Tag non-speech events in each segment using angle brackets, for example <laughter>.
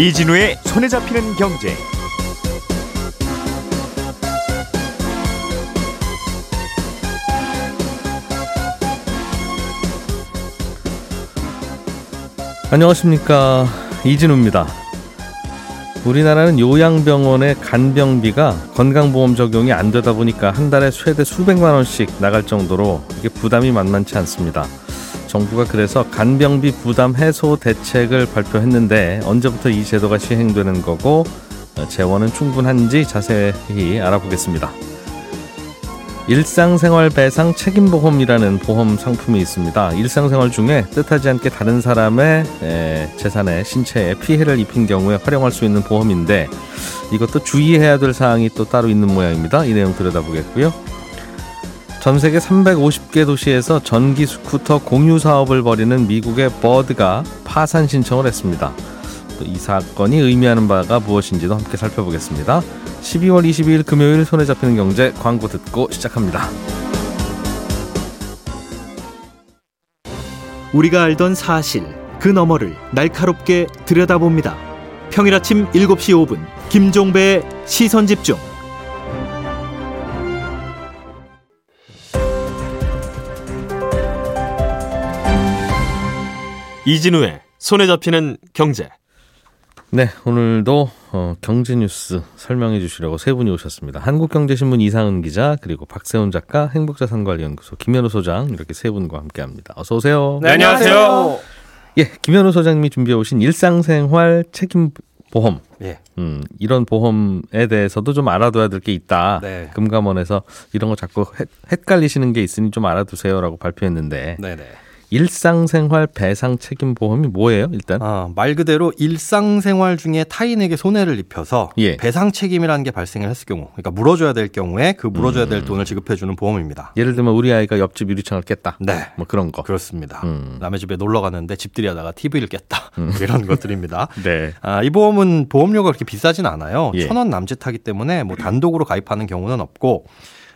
이진우의 손에 잡히는 경제. 안녕하십니까 이진우입니다. 우리나라는 요양병원의 간병비가 건강보험 적용이 안 되다 보니까 한 달에 최대 수백만 원씩 나갈 정도로 이게 부담이 만만치 않습니다. 정부가 그래서 간병비 부담 해소 대책을 발표했는데 언제부터 이 제도가 시행되는 거고 재원은 충분한지 자세히 알아보겠습니다. 일상생활 배상 책임보험이라는 보험 상품이 있습니다. 일상생활 중에 뜻하지 않게 다른 사람의 재산에 신체에 피해를 입힌 경우에 활용할 수 있는 보험인데 이것도 주의해야 될 사항이 또 따로 있는 모양입니다. 이 내용 들여다보겠고요. 전 세계 350개 도시에서 전기 스쿠터 공유 사업을 벌이는 미국의 버드가 파산 신청을 했습니다. 또 이 사건이 의미하는 바가 무엇인지도 함께 살펴보겠습니다. 12월 22일 금요일 손에 잡히는 경제 광고 듣고 시작합니다. 우리가 알던 사실 그 너머를 날카롭게 들여다봅니다. 평일 아침 7시 5분 김종배의 시선 집중. 이진우의 손에 잡히는 경제. 네, 오늘도 어, 경제 뉴스 설명해 주시려고 세 분이 오셨습니다. 한국경제신문 이상은 기자 그리고 박세훈 작가, 행복자산관리연구소 김현우 소장 이렇게 세 분과 함께합니다. 어서 오세요. 네, 안녕하세요. 예, 김현우 소장님이 준비해 오신 일상생활 책임 보험. 예. 음, 이런 보험에 대해서도 좀 알아둬야 될 게 있다. 네. 금감원에서 이런 거 자꾸 헷, 헷갈리시는 게 있으니 좀 알아두세요라고 발표했는데 네네. 일상생활 배상 책임 보험이 뭐예요? 일단 아, 말 그대로 일상생활 중에 타인에게 손해를 입혀서 예. 배상 책임이라는 게 발생을 했을 경우, 그러니까 물어줘야 될 경우에 그 물어줘야 음. 될 돈을 지급해주는 보험입니다. 예를 들면 우리 아이가 옆집 유리창을 깼다. 네. 뭐 그런 거. 그렇습니다. 음. 남의 집에 놀러 갔는데 집들이 하다가 TV를 깼다. <laughs> <laughs> 이런 것들입니다. <laughs> 네. 아, 이 보험은 보험료가 그렇게 비싸진 않아요. 예. 천원 남짓하기 때문에 뭐 단독으로 가입하는 경우는 없고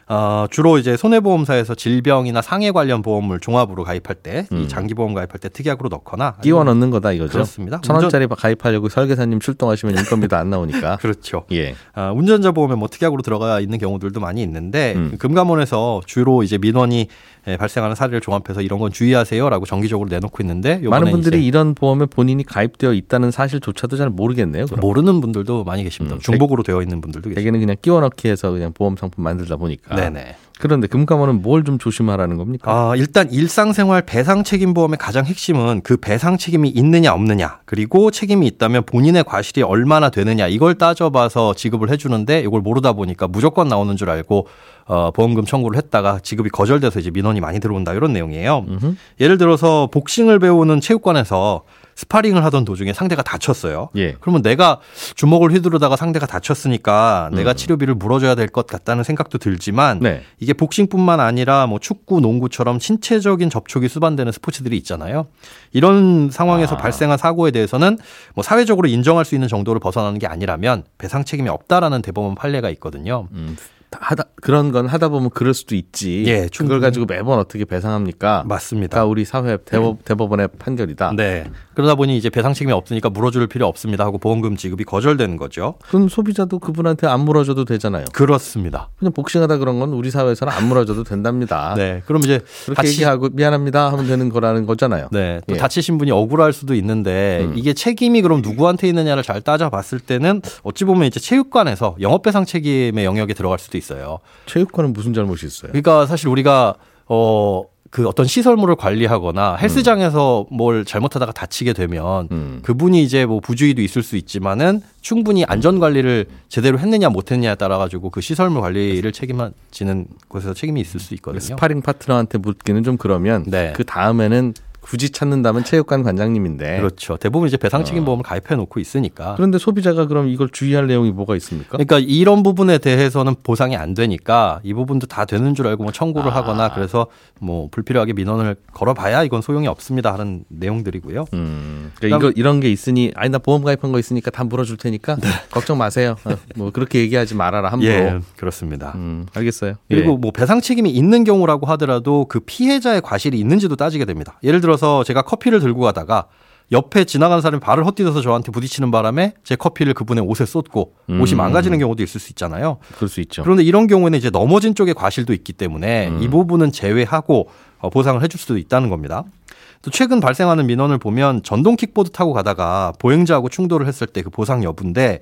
어, 주로 이제 손해보험사에서 질병이나 상해 관련 보험을 종합으로 가입할 때, 음. 이 장기보험 가입할 때 특약으로 넣거나 끼워 넣는 거다 이거죠. 그렇습니다. 천 원짜리 가입하려고 설계사님 출동하시면 인건비도 안 나오니까. <laughs> 그렇죠. 예. 아, 운전자 보험에 뭐 특약으로 들어가 있는 경우들도 많이 있는데 음. 금감원에서 주로 이제 민원이 예, 발생하는 사례를 종합해서 이런 건 주의하세요라고 정기적으로 내놓고 있는데 많은 분들이 이런 보험에 본인이 가입되어 있다는 사실조차도 잘 모르겠네요. 그럼. 모르는 분들도 많이 계십니다. 음, 중복으로 되어 있는 분들도 계십니다. 대개는 그냥 끼워 넣기 해서 그냥 보험 상품 만들다 보니까. 네네. 그런데 금감원은 뭘 좀 조심하라는 겁니까? 아, 일단 일상생활 배상 책임 보험의 가장 핵심은 그 배상 책임이 있느냐 없느냐 그리고 책임이 있다면 본인의 과실이 얼마나 되느냐 이걸 따져봐서 지급을 해주는데 이걸 모르다 보니까 무조건 나오는 줄 알고 어, 보험금 청구를 했다가 지급이 거절돼서 이제 민원이 많이 들어온다 이런 내용이에요. 음흠. 예를 들어서 복싱을 배우는 체육관에서 스파링을 하던 도중에 상대가 다쳤어요. 예. 그러면 내가 주먹을 휘두르다가 상대가 다쳤으니까 내가 음. 치료비를 물어줘야 될 것 같다는 생각도 들지만 네. 이게 복싱뿐만 아니라 뭐 축구, 농구처럼 신체적인 접촉이 수반되는 스포츠들이 있잖아요. 이런 상황에서 아. 발생한 사고에 대해서는 뭐 사회적으로 인정할 수 있는 정도를 벗어나는 게 아니라면 배상 책임이 없다라는 대법원 판례가 있거든요. 음, 하다 그런 건 하다 보면 그럴 수도 있지. 예, 그걸 충분히. 가지고 매번 어떻게 배상합니까? 맞습니다. 다 우리 사회 대법, 대법원의 판결이다. 네. 그러다 보니 이제 배상 책임이 없으니까 물어줄 필요 없습니다 하고 보험금 지급이 거절되는 거죠. 그럼 소비자도 그분한테 안 물어줘도 되잖아요. 그렇습니다. 그냥 복싱하다 그런 건 우리 사회에서는 안 물어줘도 된답니다. <laughs> 네. 그럼 이제 그렇게 다치- 얘기하고 미안합니다 하면 되는 거라는 거잖아요. 네. 또 예. 다치신 분이 억울할 수도 있는데 음. 이게 책임이 그럼 누구한테 있느냐를 잘 따져봤을 때는 어찌 보면 이제 체육관에서 영업배상 책임의 영역에 들어갈 수도 있 어요. 체육관은 무슨 잘못이 있어요? 그러니까 사실 우리가 어. 그 어떤 시설물을 관리하거나 헬스장에서 뭘 잘못하다가 다치게 되면 음. 그분이 이제 뭐 부주의도 있을 수 있지만은 충분히 안전 관리를 제대로 했느냐 못했느냐에 따라 가지고 그 시설물 관리를 책임지는 곳에서 책임이 있을 수 있거든요. 스파링 파트너한테 묻기는 좀 그러면 네. 그 다음에는 굳이 찾는다면 체육관 관장님인데 그렇죠. 대부분 이제 배상 책임 어. 보험을 가입해 놓고 있으니까. 그런데 소비자가 그럼 이걸 주의할 내용이 뭐가 있습니까? 그러니까 이런 부분에 대해서는 보상이 안 되니까 이 부분도 다 되는 줄 알고 뭐 청구를 아. 하거나 그래서 뭐 불필요하게 민원을 걸어봐야 이건 소용이 없습니다 하는 내용들이고요. 음, 그러니까 이거 이런 게 있으니 아니 나 보험 가입한 거 있으니까 다 물어줄 테니까 걱정 마세요. 어, 뭐 그렇게 얘기하지 말아라 함부로. 예, 그렇습니다. 음, 알겠어요. 그리고 예. 뭐 배상 책임이 있는 경우라고 하더라도 그 피해자의 과실이 있는지도 따지게 됩니다. 예를 들어 서 제가 커피를 들고 가다가 옆에 지나가는 사람이 발을 헛디뎌서 저한테 부딪히는 바람에 제 커피를 그분의 옷에 쏟고 옷이 음. 망가지는 경우도 있을 수 있잖아요. 그럴 수 있죠. 그런데 이런 경우에는 이제 넘어진 쪽에 과실도 있기 때문에 음. 이 부분은 제외하고 어, 보상을 해줄 수도 있다는 겁니다. 또 최근 발생하는 민원을 보면 전동 킥보드 타고 가다가 보행자하고 충돌을 했을 때 그 보상 여부인데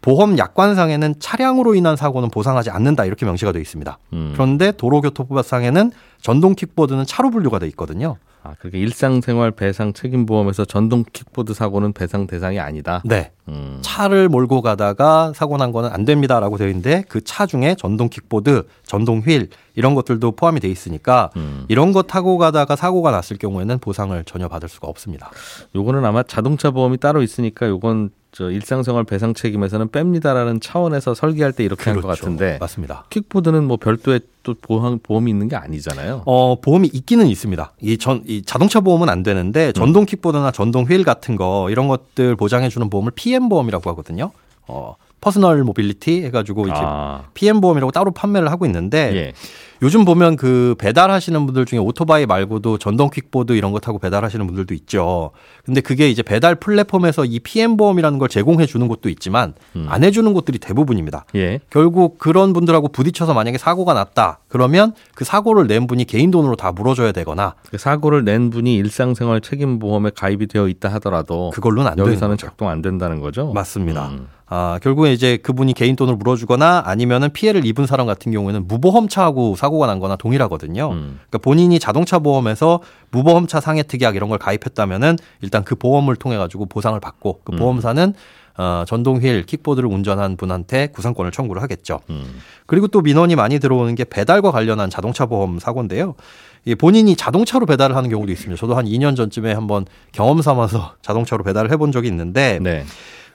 보험 약관상에는 차량으로 인한 사고는 보상하지 않는다 이렇게 명시가 되어 있습니다. 음. 그런데 도로교통법상에는 전동 킥보드는 차로 분류가 돼 있거든요. 아, 그러니까 일상생활 배상 책임 보험에서 전동 킥보드 사고는 배상 대상이 아니다. 네. 음. 차를 몰고 가다가 사고 난 거는 안 됩니다라고 되어 있는데 그 차 중에 전동 킥보드, 전동 휠 이런 것들도 포함이 돼 있으니까 음. 이런 거 타고 가다가 사고가 났을 경우에는 보상을 전혀 받을 수가 없습니다. 요거는 아마 자동차 보험이 따로 있으니까 요건 저 일상생활 배상 책임에서는 뺍니다라는 차원에서 설계할 때 이렇게 한것 그렇죠. 같은데 맞습니다. 킥보드는 뭐 별도의 또 보험 보험이 있는 게 아니잖아요. 어, 보험이 있기는 있습니다. 이 전, 이 자동차 보험은 안 음. 되는데 전동 킥보드나 전동 휠 같은 거 이런 것들 보장해주는 보험을 PM 보험이라고 하거든요. 어, personal mobility 해가지고 이제 아, PM 보험이라고 따로 판매를 하고 있는데 예. 요즘 보면 그 배달하시는 분들 중에 오토바이 말고도 전동 킥보드 이런 거 타고 배달하시는 분들도 있죠. 근데 그게 이제 배달 플랫폼에서 이 PM 보험이라는 걸 제공해 주는 곳도 있지만 음. 안 해주는 곳들이 대부분입니다. 예. 결국 그런 분들하고 부딪혀서 만약에 사고가 났다. 그러면 그 사고를 낸 분이 개인 돈으로 다 물어줘야 되거나 그 사고를 낸 분이 일상생활 책임보험에 가입이 되어 있다 하더라도 그걸로는 안 여기서는. 작동 안 된다는 거죠. 맞습니다. 음. 아, 결국에 이제 그분이 개인 돈을 물어주거나 아니면은 피해를 입은 사람 같은 경우에는 무보험차하고 사고 가 난 거나 동일하거든요. 음. 그러니까 본인이 자동차 보험에서 무보험차 상해 특약 이런 걸 가입했다면은 일단 그 보험을 통해 가지고 보상을 받고 그 음. 보험사는 어, 전동 휠 킥보드를 운전한 분한테 구상권을 청구를 하겠죠. 음. 그리고 또 민원이 많이 들어오는 게 배달과 관련한 자동차 보험 사고인데요. 이 본인이 자동차로 배달을 하는 경우도 있습니다. 저도 한 2년 전쯤에 한번 경험 삼아서 <laughs> 자동차로 배달을 해본 적이 있는데 네.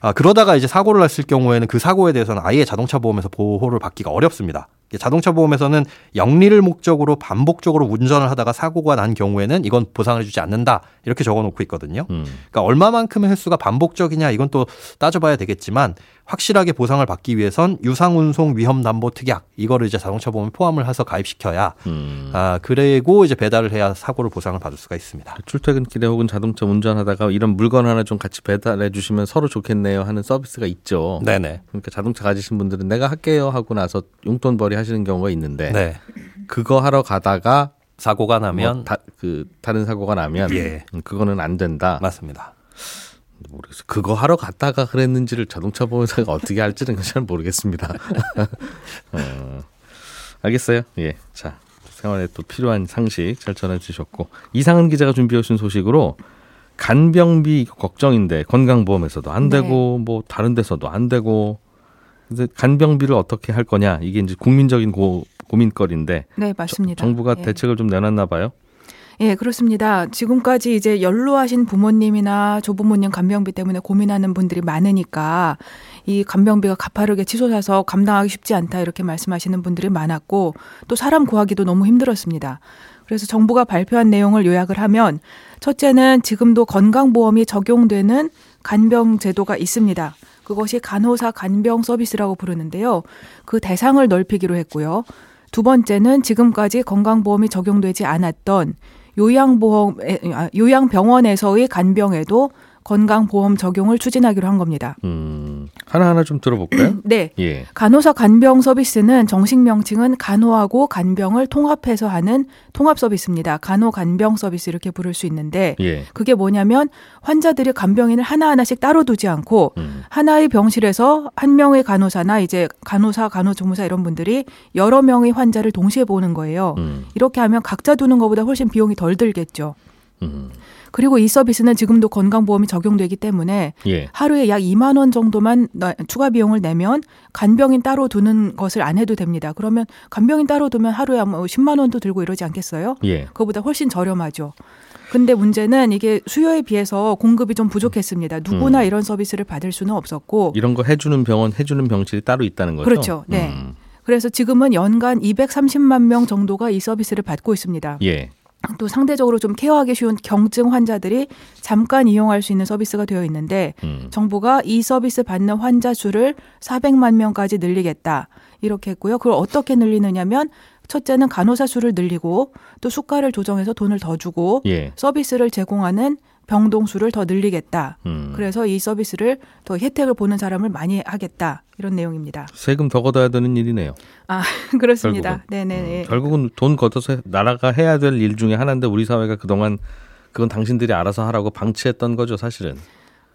아, 그러다가 이제 사고를 났을 경우에는 그 사고에 대해서는 아예 자동차 보험에서 보호를 받기가 어렵습니다. 자동차 보험에서는 영리를 목적으로 반복적으로 운전을 하다가 사고가 난 경우에는 이건 보상을 해주지 않는다 이렇게 적어놓고 있거든요. 음. 그러니까 얼마만큼의 횟수가 반복적이냐 이건 또 따져봐야 되겠지만 확실하게 보상을 받기 위해선 유상운송 위험담보 특약 이거를 이제 자동차 보험에 포함을 해서 가입시켜야 음. 아 그리고 이제 배달을 해야 사고를 보상을 받을 수가 있습니다. 출퇴근길에 혹은 자동차 운전하다가 이런 물건 하나 좀 같이 배달해 주시면 서로 좋겠네요 하는 서비스가 있죠. 네네. 그러니까 자동차 가지신 분들은 내가 할게요 하고 나서 용돈 벌이 하시 는 경우가 있는데 네. 그거 하러 가다가 사고가 뭐 나면 다, 그 다른 사고가 나면 예. 음, 그거는 안 된다. 맞습니다. 모르겠어. 그거 하러 갔다가 그랬는지를 자동차 보험사가 <laughs> 어떻게 할지는 잘 모르겠습니다. <laughs> 어, 알겠어요. 예. 자, 생활에 또 필요한 상식 잘 전해 주셨고 이상은 기자가 준비해 오신 소식으로 간병비 걱정인데 건강보험에서도 안 네. 되고 뭐 다른 데서도 안 되고 그래서 간병비를 어떻게 할 거냐 이게 이제 국민적인 고, 고민거리인데 네, 맞습니다. 정부가 예. 대책을 좀 내놨나 봐요. 예, 그렇습니다. 지금까지 이제 연로하신 부모님이나 조부모님 간병비 때문에 고민하는 분들이 많으니까 이 간병비가 가파르게 치솟아서 감당하기 쉽지 않다 이렇게 말씀하시는 분들이 많았고 또 사람 구하기도 너무 힘들었습니다. 그래서 정부가 발표한 내용을 요약을 하면 첫째는 지금도 건강보험이 적용되는 간병 제도가 있습니다. 그것이 간호사 간병 서비스라고 부르는데요. 그 대상을 넓히기로 했고요. 두 번째는 지금까지 건강보험이 적용되지 않았던 요양보험, 아, 요양병원에서의 간병에도 건강보험 적용을 추진하기로 한 겁니다. 음, 하나하나 좀 들어볼까요? <clears throat> 네. 예. 간호사 간병 서비스는 정식 명칭은 간호하고 간병을 통합해서 하는 통합 서비스입니다. 간호 간병 서비스 이렇게 부를 수 있는데 예. 그게 뭐냐면 환자들이 간병인을 하나하나씩 따로 두지 않고 음. 하나의 병실에서 한 명의 간호사나 이제 간호사, 간호조무사 이런 분들이 여러 명의 환자를 동시에 보는 거예요. 음. 이렇게 하면 각자 두는 것보다 훨씬 비용이 덜 들겠죠. 음. 그리고 이 서비스는 지금도 건강보험이 적용되기 때문에 예. 하루에 약 2만 원 정도만 나- 추가 비용을 내면 간병인 따로 두는 것을 안 해도 됩니다. 그러면 간병인 따로 두면 하루에 아마 10만 원도 들고 이러지 않겠어요? 예. 그거보다 훨씬 저렴하죠. 근데 문제는 이게 수요에 비해서 공급이 좀 부족했습니다. 누구나 음. 이런 서비스를 받을 수는 없었고 이런 거 해주는 병원, 해주는 병실이 따로 있다는 거죠. 그렇죠. 네. 음. 그래서 지금은 연간 230만 명 정도가 이 서비스를 받고 있습니다. 예. 또 상대적으로 좀 케어하기 쉬운 경증 환자들이 잠깐 이용할 수 있는 서비스가 되어 있는데 음. 정부가 이 서비스 받는 환자 수를 400만 명까지 늘리겠다. 이렇게 했고요. 그걸 어떻게 늘리느냐면 첫째는 간호사 수를 늘리고 또 수가를 조정해서 돈을 더 주고 예. 서비스를 제공하는 병동 수를 더 늘리겠다. 음. 그래서 이 서비스를 더 혜택을 보는 사람을 많이 하겠다. 이런 내용입니다. 세금 더 걷어야 되는 일이네요. 아, <laughs> 그렇습니다. 결국은. 네네. 음, 결국은 돈 걷어서 나라가 해야 될 일 중에 하나인데 우리 사회가 그동안 그건 당신들이 알아서 하라고 방치했던 거죠, 사실은.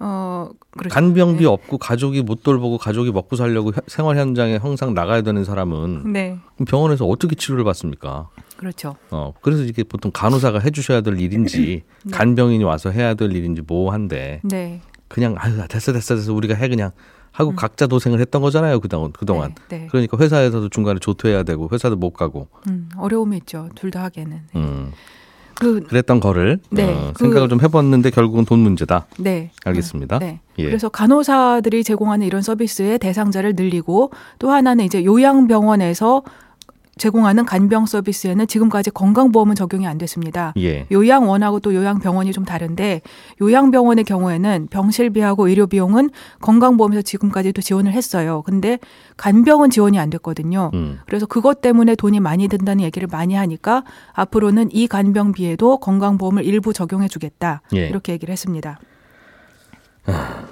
어, 그렇죠. 간병비 네. 없고 가족이 못 돌보고 가족이 먹고 살려고 혀- 생활 현장에 항상 나가야 되는 사람은 네. 병원에서 어떻게 치료를 받습니까? 그렇죠. 어, 그래서 이게 보통 간호사가 해주셔야 될 일인지 네. 간병인이 와서 해야 될 일인지 뭐한데 네. 그냥 아유 됐어 됐어 됐어 우리가 해 그냥 하고 각자 도생을 했던 거잖아요 그동안 그동안 네. 네. 그러니까 회사에서도 중간에 조퇴해야 되고 회사도 못 가고 음, 어려움이 있죠. 둘 다 하기에는. 네. 음, 그, 그랬던 거를 네, 어, 그- 생각을 좀 해봤는데 결국은 돈 문제다 네. 알겠습니다 네. 예. 그래서 간호사들이 제공하는 이런 서비스의 대상자를 늘리고 또 하나는 이제 요양병원에서 제공하는 간병 서비스에는 지금까지 건강보험은 적용이 안 됐습니다. 예. 요양원하고 또 요양병원이 좀 다른데 요양병원의 경우에는 병실비하고 의료비용은 건강보험에서 지금까지도 지원을 했어요. 근데 간병은 지원이 안 됐거든요. 음. 그래서 그것 때문에 돈이 많이 든다는 얘기를 많이 하니까 앞으로는 이 간병비에도 건강보험을 일부 적용해 주겠다. 예. 이렇게 얘기를 했습니다.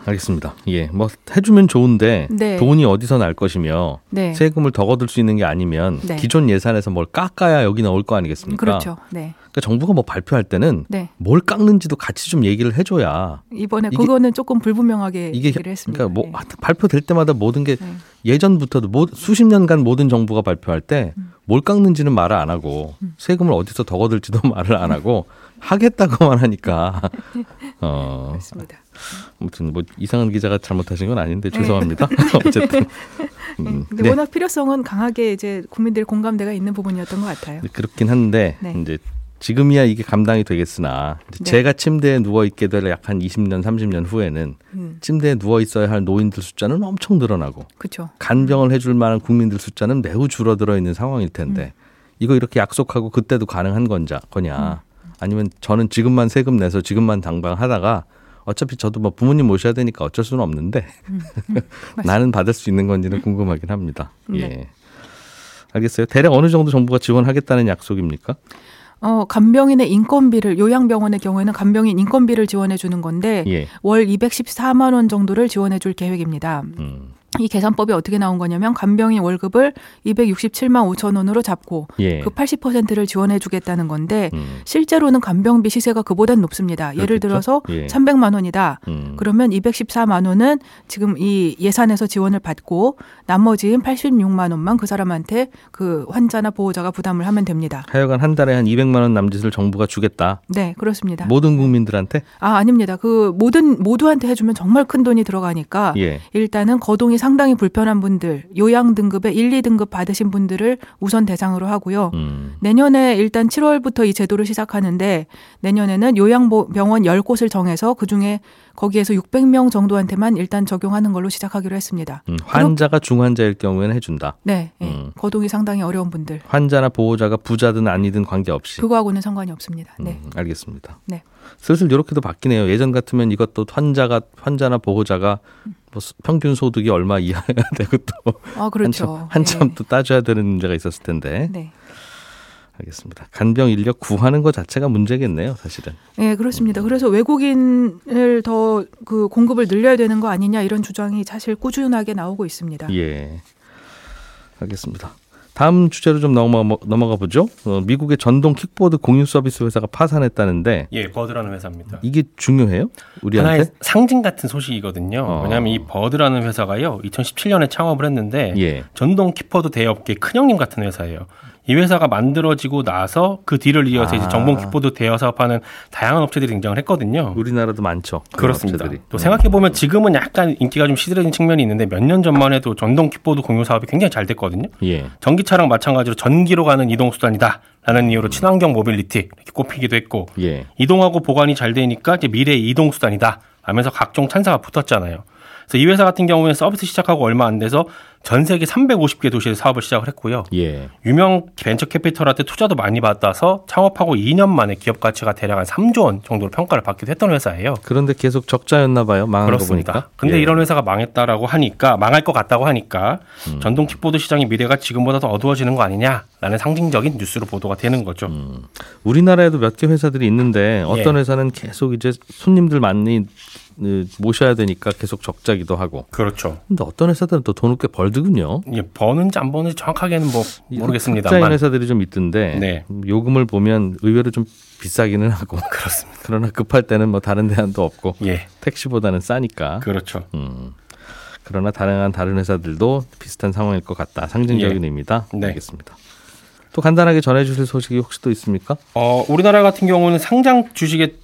알겠습니다 예. 뭐 해주면 좋은데 네. 돈이 어디서 날 것이며 네. 세금을 더 거둘 수 있는 게 아니면 네. 기존 예산에서 뭘 깎아야 여기 나올 거 아니겠습니까 그렇죠. 네. 그러니까 정부가 뭐 발표할 때는 네. 뭘 깎는지도 같이 좀 얘기를 해줘야 이번에 이게- 그거는 조금 불분명하게 이게 얘기를 했습니다. 그러니까 뭐 네. 발표될 때마다 모든 게 네. 예전부터도 모, 수십 년간 모든 정부가 발표할 때 음. 뭘 깎는지는 말을 안 하고 세금을 어디서 더 거둘지도 <laughs> 말을 안 하고 하겠다고만 하니까 <laughs> 어 그렇습니다. 아무튼 뭐 이상한 기자가 잘못하신 건 아닌데 죄송합니다. <laughs> <laughs> 어쨌든 음, 근데 네. 워낙 필요성은 강하게 이제 국민들의 공감대가 있는 부분이었던 것 같아요. 그렇긴 한데 네. 이제 지금이야 이게 감당이 되겠으나 네. 제가 침대에 누워 있게 될 약 한 20년 30년 후에는 음, 침대에 누워 있어야 할 노인들 숫자는 엄청 늘어나고 그렇죠. 간병을 해줄 만한 국민들 숫자는 매우 줄어들어 있는 상황일 음. 텐데 이거 이렇게 약속하고 그때도 가능한 건자 거냐 음. 아니면 저는 지금만 세금 내서 지금만 당방하다가 어차피 저도 뭐 부모님 모셔야 되니까 어쩔 수는 없는데 <laughs> 나는 받을 수 있는 건지는 궁금하긴 합니다. 네. 예. 알겠어요. 대략 어느 정도 정부가 지원하겠다는 약속입니까? 어, 간병인의 인건비를 요양병원의 경우에는 간병인 인건비를 지원해 주는 건데 예. 월 214만 원 정도를 지원해 줄 계획입니다. 음. 이 계산법이 어떻게 나온 거냐면 간병인 월급을 267만 5천 원으로 잡고 예. 그 80%를 지원해 주겠다는 건데 음. 실제로는 간병비 시세가 그보단 높습니다. 예를 그렇겠죠? 들어서 예. 300만 원이다. 음. 그러면 214만 원은 지금 이 예산에서 지원을 받고 나머지인 86만 원만 그 사람한테 그 환자나 보호자가 부담을 하면 됩니다. 하여간 한 달에 한 200만 원 남짓을 정부가 주겠다. 네, 그렇습니다. 모든 국민들한테? 아, 아닙니다. 그 모든 모두한테 해 주면 정말 큰 돈이 들어가니까 예. 일단은 거동이 상당히 불편한 분들, 요양 등급에 1, 2등급 받으신 분들을 우선 대상으로 하고요. 음. 내년에 일단 7월부터 이 제도를 시작하는데 내년에는 요양병원 10곳을 정해서 그중에 거기에서 600명 정도한테만 일단 적용하는 걸로 시작하기로 했습니다. 음. 환자가 중환자일 경우에는 해준다. 네, 예. 음. 거동이 상당히 어려운 분들. 환자나 보호자가 부자든 아니든 관계없이. 그거하고는 상관이 없습니다. 네. 음, 알겠습니다. 네. 슬슬 이렇게도 바뀌네요. 예전 같으면 이것도 환자가 환자나 보호자가 뭐 수- 평균 소득이 얼마 이하여야 <laughs> 되고 또 아, 그렇죠. 한참, 한참 예. 또 따져야 되는 문제가 있었을 텐데. 네. 알겠습니다. 간병 인력 구하는 것 자체가 문제겠네요, 사실은. 네, 그렇습니다. 그래서 외국인을 더 그 공급을 늘려야 되는 거 아니냐 이런 주장이 사실 꾸준하게 나오고 있습니다. 예. 알겠습니다. 다음 주제로 좀 넘어가, 넘어가 보죠. 어, 미국의 전동 킥보드 공유 서비스 회사가 파산했다는데 예, Bird라는 회사입니다. 이게 중요해요? 우리한테? 상징 같은 소식이거든요. 어. 왜냐하면 이 Bird라는 회사가요, 2017년에 창업을 했는데 예. 전동 킥보드 대여업계 큰형님 같은 회사예요. 이 회사가 만들어지고 나서 그 뒤를 이어서 이제 아. 전동 킥보드 대여 사업하는 다양한 업체들이 등장을 했거든요. 우리나라도 많죠. 그렇습니다. 업체들이. 또 생각해 보면 지금은 약간 인기가 좀 시들해진 측면이 있는데 몇 년 전만 해도 전동 킥보드 공유 사업이 굉장히 잘 됐거든요. 예. 전기차랑 마찬가지로 전기로 가는 이동 수단이다 라는 이유로 친환경 모빌리티 이렇게 꼽히기도 했고 예. 이동하고 보관이 잘 되니까 이제 미래의 이동 수단이다 하면서 각종 찬사가 붙었잖아요. 그래서 이 회사 같은 경우에는 서비스 시작하고 얼마 안 돼서 전 세계 350개 도시에서 사업을 시작을 했고요. 예. 유명 벤처 캐피털한테 투자도 많이 받아서 창업하고 2년 만에 기업 가치가 대략 한 3조 원 정도로 평가를 받기도 했던 회사예요. 그런데 계속 적자였나 봐요. 망한 그렇습니다. 거 보니까. 근데 예. 이런 회사가 망했다라고 하니까 망할 것 같다고 하니까 음. 전동 킥보드 시장의 미래가 지금보다 더 어두워지는 거 아니냐라는 상징적인 뉴스로 보도가 되는 거죠. 음. 우리나라에도 몇 개 회사들이 있는데 어떤 예. 회사는 계속 이제 손님들 많이 어, 모셔야 되니까 계속 적자기도 하고. 그렇죠. 근데 어떤 회사들은 또 돈을 꽤 벌더군요. 예, 버는지 안 버는지 정확하게는 뭐 모르겠습니다만. 회사들이 좀 있던데 네. 요금을 보면 의외로 좀 비싸기는 하고 <laughs> 그렇습니다. 그러나 급할 때는 뭐 다른 대안도 없고 예, 택시보다는 싸니까. 그렇죠. 음. 그러나 다양한 다른 회사들도 비슷한 상황일 것 같다. 상징적인 예. 의미다. 네. 알겠습니다. 또 간단하게 전해주실 소식이 혹시 또 있습니까? 어, 우리나라 같은 경우는 상장 주식에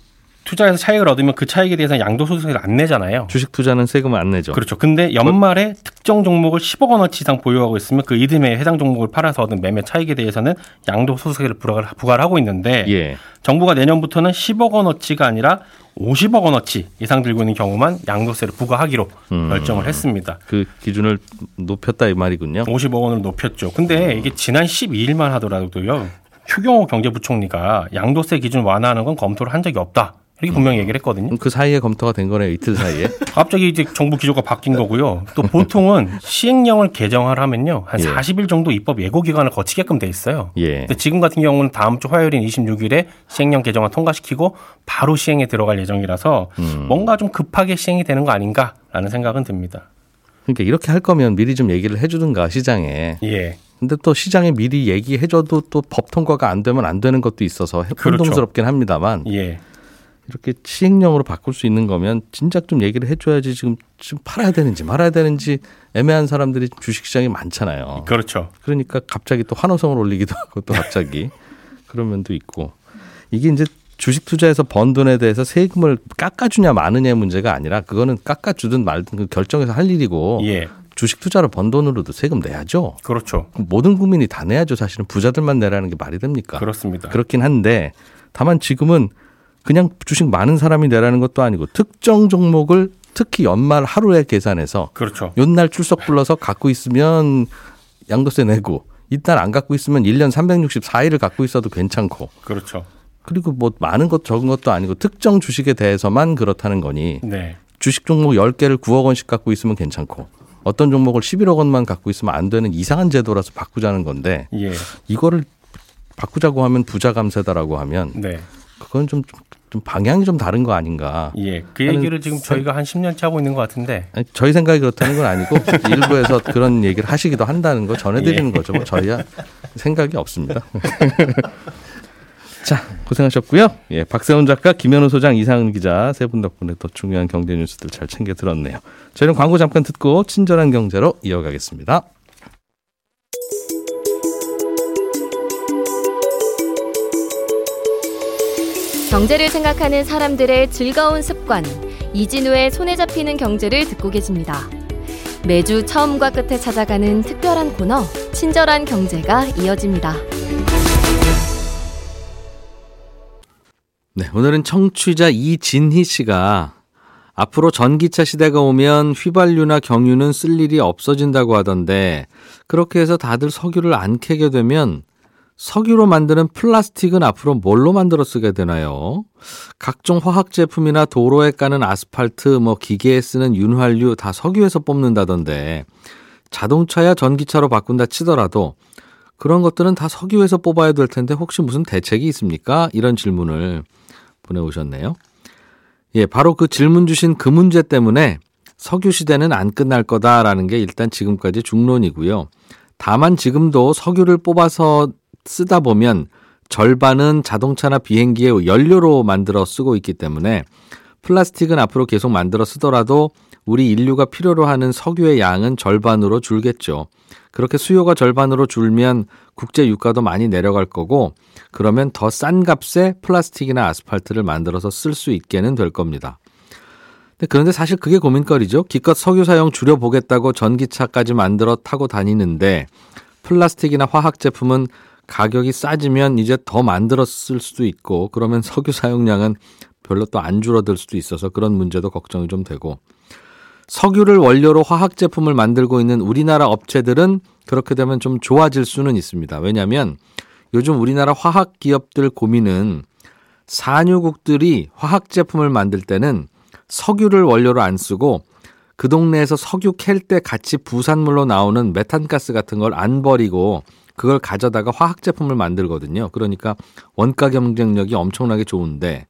투자해서 차익을 얻으면 그 차익에 대해서 양도소득세를 안 내잖아요. 주식 투자는 세금을 안 내죠. 그렇죠. 근데 연말에 특정 종목을 10억 원어치 이상 보유하고 있으면 그 이듬해 해당 종목을 팔아서 얻은 매매 차익에 대해서는 양도소득세를 부과를, 하고 있는데 예. 정부가 내년부터는 10억 원어치가 아니라 50억 원어치 이상 들고 있는 경우만 양도세를 부과하기로 음. 결정을 했습니다. 그 기준을 높였다 이 말이군요. 50억 원으로 높였죠. 근데 이게 지난 12일만 하더라도요. 추경호 경제부총리가 양도세 기준 완화하는 건 검토를 한 적이 없다. 이렇게 분명히 얘기를 했거든요. 그 사이에 검토가 된 거네요. 이틀 사이에. <laughs> 갑자기 이제 정부 기조가 바뀐 거고요. 또 보통은 시행령을 개정하면요. 한 예. 40일 정도 입법 예고 기간을 거치게끔 돼 있어요. 예. 근데 지금 같은 경우는 다음 주 화요일인 26일에 시행령 개정안 통과시키고 바로 시행에 들어갈 예정이라서 음. 뭔가 좀 급하게 시행이 되는 거 아닌가라는 생각은 듭니다. 그러니까 이렇게 할 거면 미리 좀 얘기를 해 주든가 시장에. 예. 근데 또 시장에 미리 얘기해줘도 또 법 통과가 안 되면 안 되는 것도 있어서 그렇죠. 혼동스럽긴 합니다만 예. 이렇게 시행령으로 바꿀 수 있는 거면 진작 좀 얘기를 해줘야지 지금 지금 팔아야 되는지 말아야 되는지 애매한 사람들이 주식시장에 많잖아요. 그렇죠. 그러니까 갑자기 또 환호성을 올리기도 <laughs> 하고 또 갑자기 그런 면도 있고 이게 이제 주식 투자에서 번 돈에 대해서 세금을 깎아주냐 마느냐의 문제가 아니라 그거는 깎아주든 말든 그 결정해서 할 일이고 예. 주식 투자로 번 돈으로도 세금 내야죠. 그렇죠. 모든 국민이 다 내야죠. 사실은 부자들만 내라는 게 말이 됩니까? 그렇습니다. 그렇긴 한데 다만 지금은 그냥 주식 많은 사람이 내라는 것도 아니고 특정 종목을 특히 연말 하루에 계산해서 그렇죠. 요날 출석 불러서 갖고 있으면 양도세 내고 이날 안 갖고 있으면 1년 364일을 갖고 있어도 괜찮고 그렇죠. 그리고 뭐 많은 것 적은 것도 아니고 특정 주식에 대해서만 그렇다는 거니 네. 주식 종목 10개를 9억 원씩 갖고 있으면 괜찮고 어떤 종목을 11억 원만 갖고 있으면 안 되는 이상한 제도라서 바꾸자는 건데 예. 이거를 바꾸자고 하면 부자 감세다라고 하면 네. 그건 좀, 좀 방향이 좀 다른 거 아닌가. 예. 그 얘기를 지금 저희가 한 10년째 하고 있는 것 같은데 아니, 저희 생각이 그렇다는 건 아니고 <laughs> 일부에서 그런 얘기를 하시기도 한다는 거 전해드리는 거죠. 뭐 저희야 생각이 없습니다. <laughs> 자 고생하셨고요. 예, 박세훈 작가, 김현우 소장, 이상은 기자 세 분 덕분에 더 중요한 경제 뉴스들 잘 챙겨 들었네요. 저희는 광고 잠깐 듣고 친절한 경제로 이어가겠습니다. 경제를 생각하는 사람들의 즐거운 습관 이진우의 손에 잡히는 경제를 듣고 계십니다. 매주 처음과 끝에 찾아가는 특별한 코너 친절한 경제가 이어집니다. 네, 오늘은 청취자 이진희 씨가 앞으로 전기차 시대가 오면 휘발유나 경유는 쓸 일이 없어진다고 하던데 그렇게 해서 다들 석유를 안 캐게 되면 석유로 만드는 플라스틱은 앞으로 뭘로 만들어 쓰게 되나요? 각종 화학 제품이나 도로에 까는 아스팔트, 뭐 기계에 쓰는 윤활유 다 석유에서 뽑는다던데 자동차야 전기차로 바꾼다 치더라도 그런 것들은 다 석유에서 뽑아야 될 텐데 혹시 무슨 대책이 있습니까? 이런 질문을 보내오셨네요. 예, 바로 그 질문 주신 그 문제 때문에 석유 시대는 안 끝날 거다라는 게 일단 지금까지 중론이고요. 다만 지금도 석유를 뽑아서 쓰다 보면 절반은 자동차나 비행기의 연료로 만들어 쓰고 있기 때문에 플라스틱은 앞으로 계속 만들어 쓰더라도 우리 인류가 필요로 하는 석유의 양은 절반으로 줄겠죠. 그렇게 수요가 절반으로 줄면 국제 유가도 많이 내려갈 거고 그러면 더 싼 값에 플라스틱이나 아스팔트를 만들어서 쓸 수 있게는 될 겁니다. 그런데 사실 그게 고민거리죠. 기껏 석유 사용 줄여보겠다고 전기차까지 만들어 타고 다니는데 플라스틱이나 화학 제품은 가격이 싸지면 이제 더 만들어 쓸 수도 있고 그러면 <laughs> 석유 사용량은 별로 또 안 줄어들 수도 있어서 그런 문제도 걱정이 좀 되고 석유를 원료로 화학 제품을 만들고 있는 우리나라 업체들은 그렇게 되면 좀 좋아질 수는 있습니다. 왜냐하면 요즘 우리나라 화학 기업들 고민은 산유국들이 화학 제품을 만들 때는 석유를 원료로 안 쓰고 그 동네에서 석유 캘 때 같이 부산물로 나오는 메탄가스 같은 걸 안 버리고 그걸 가져다가 화학 제품을 만들거든요. 그러니까 원가 경쟁력이 엄청나게 좋은데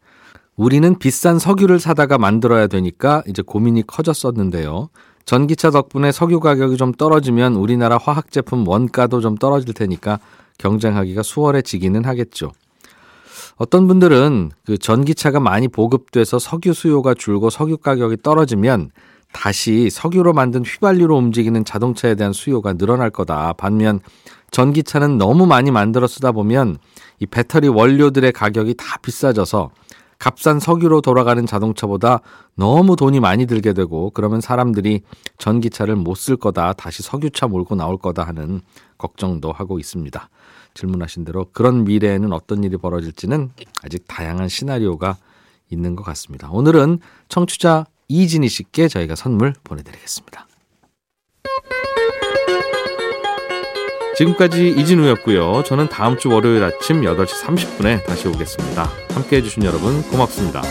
우리는 비싼 석유를 사다가 만들어야 되니까 이제 고민이 커졌었는데요. 전기차 덕분에 석유 가격이 좀 떨어지면 우리나라 화학 제품 원가도 좀 떨어질 테니까 경쟁하기가 수월해지기는 하겠죠. 어떤 분들은 그 전기차가 많이 보급돼서 석유 수요가 줄고 석유 가격이 떨어지면 다시 석유로 만든 휘발유로 움직이는 자동차에 대한 수요가 늘어날 거다. 반면 전기차는 너무 많이 만들어 쓰다 보면 이 배터리 원료들의 가격이 다 비싸져서 값싼 석유로 돌아가는 자동차보다 너무 돈이 많이 들게 되고 그러면 사람들이 전기차를 못 쓸 거다. 다시 석유차 몰고 나올 거다 하는 걱정도 하고 있습니다. 질문하신 대로 그런 미래에는 어떤 일이 벌어질지는 아직 다양한 시나리오가 있는 것 같습니다. 오늘은 청취자 이진희 씨께 저희가 선물 보내드리겠습니다. 지금까지 이진우였고요. 저는 다음 주 월요일 아침 8시 30분에 다시 오겠습니다. 함께 해주신 여러분 고맙습니다.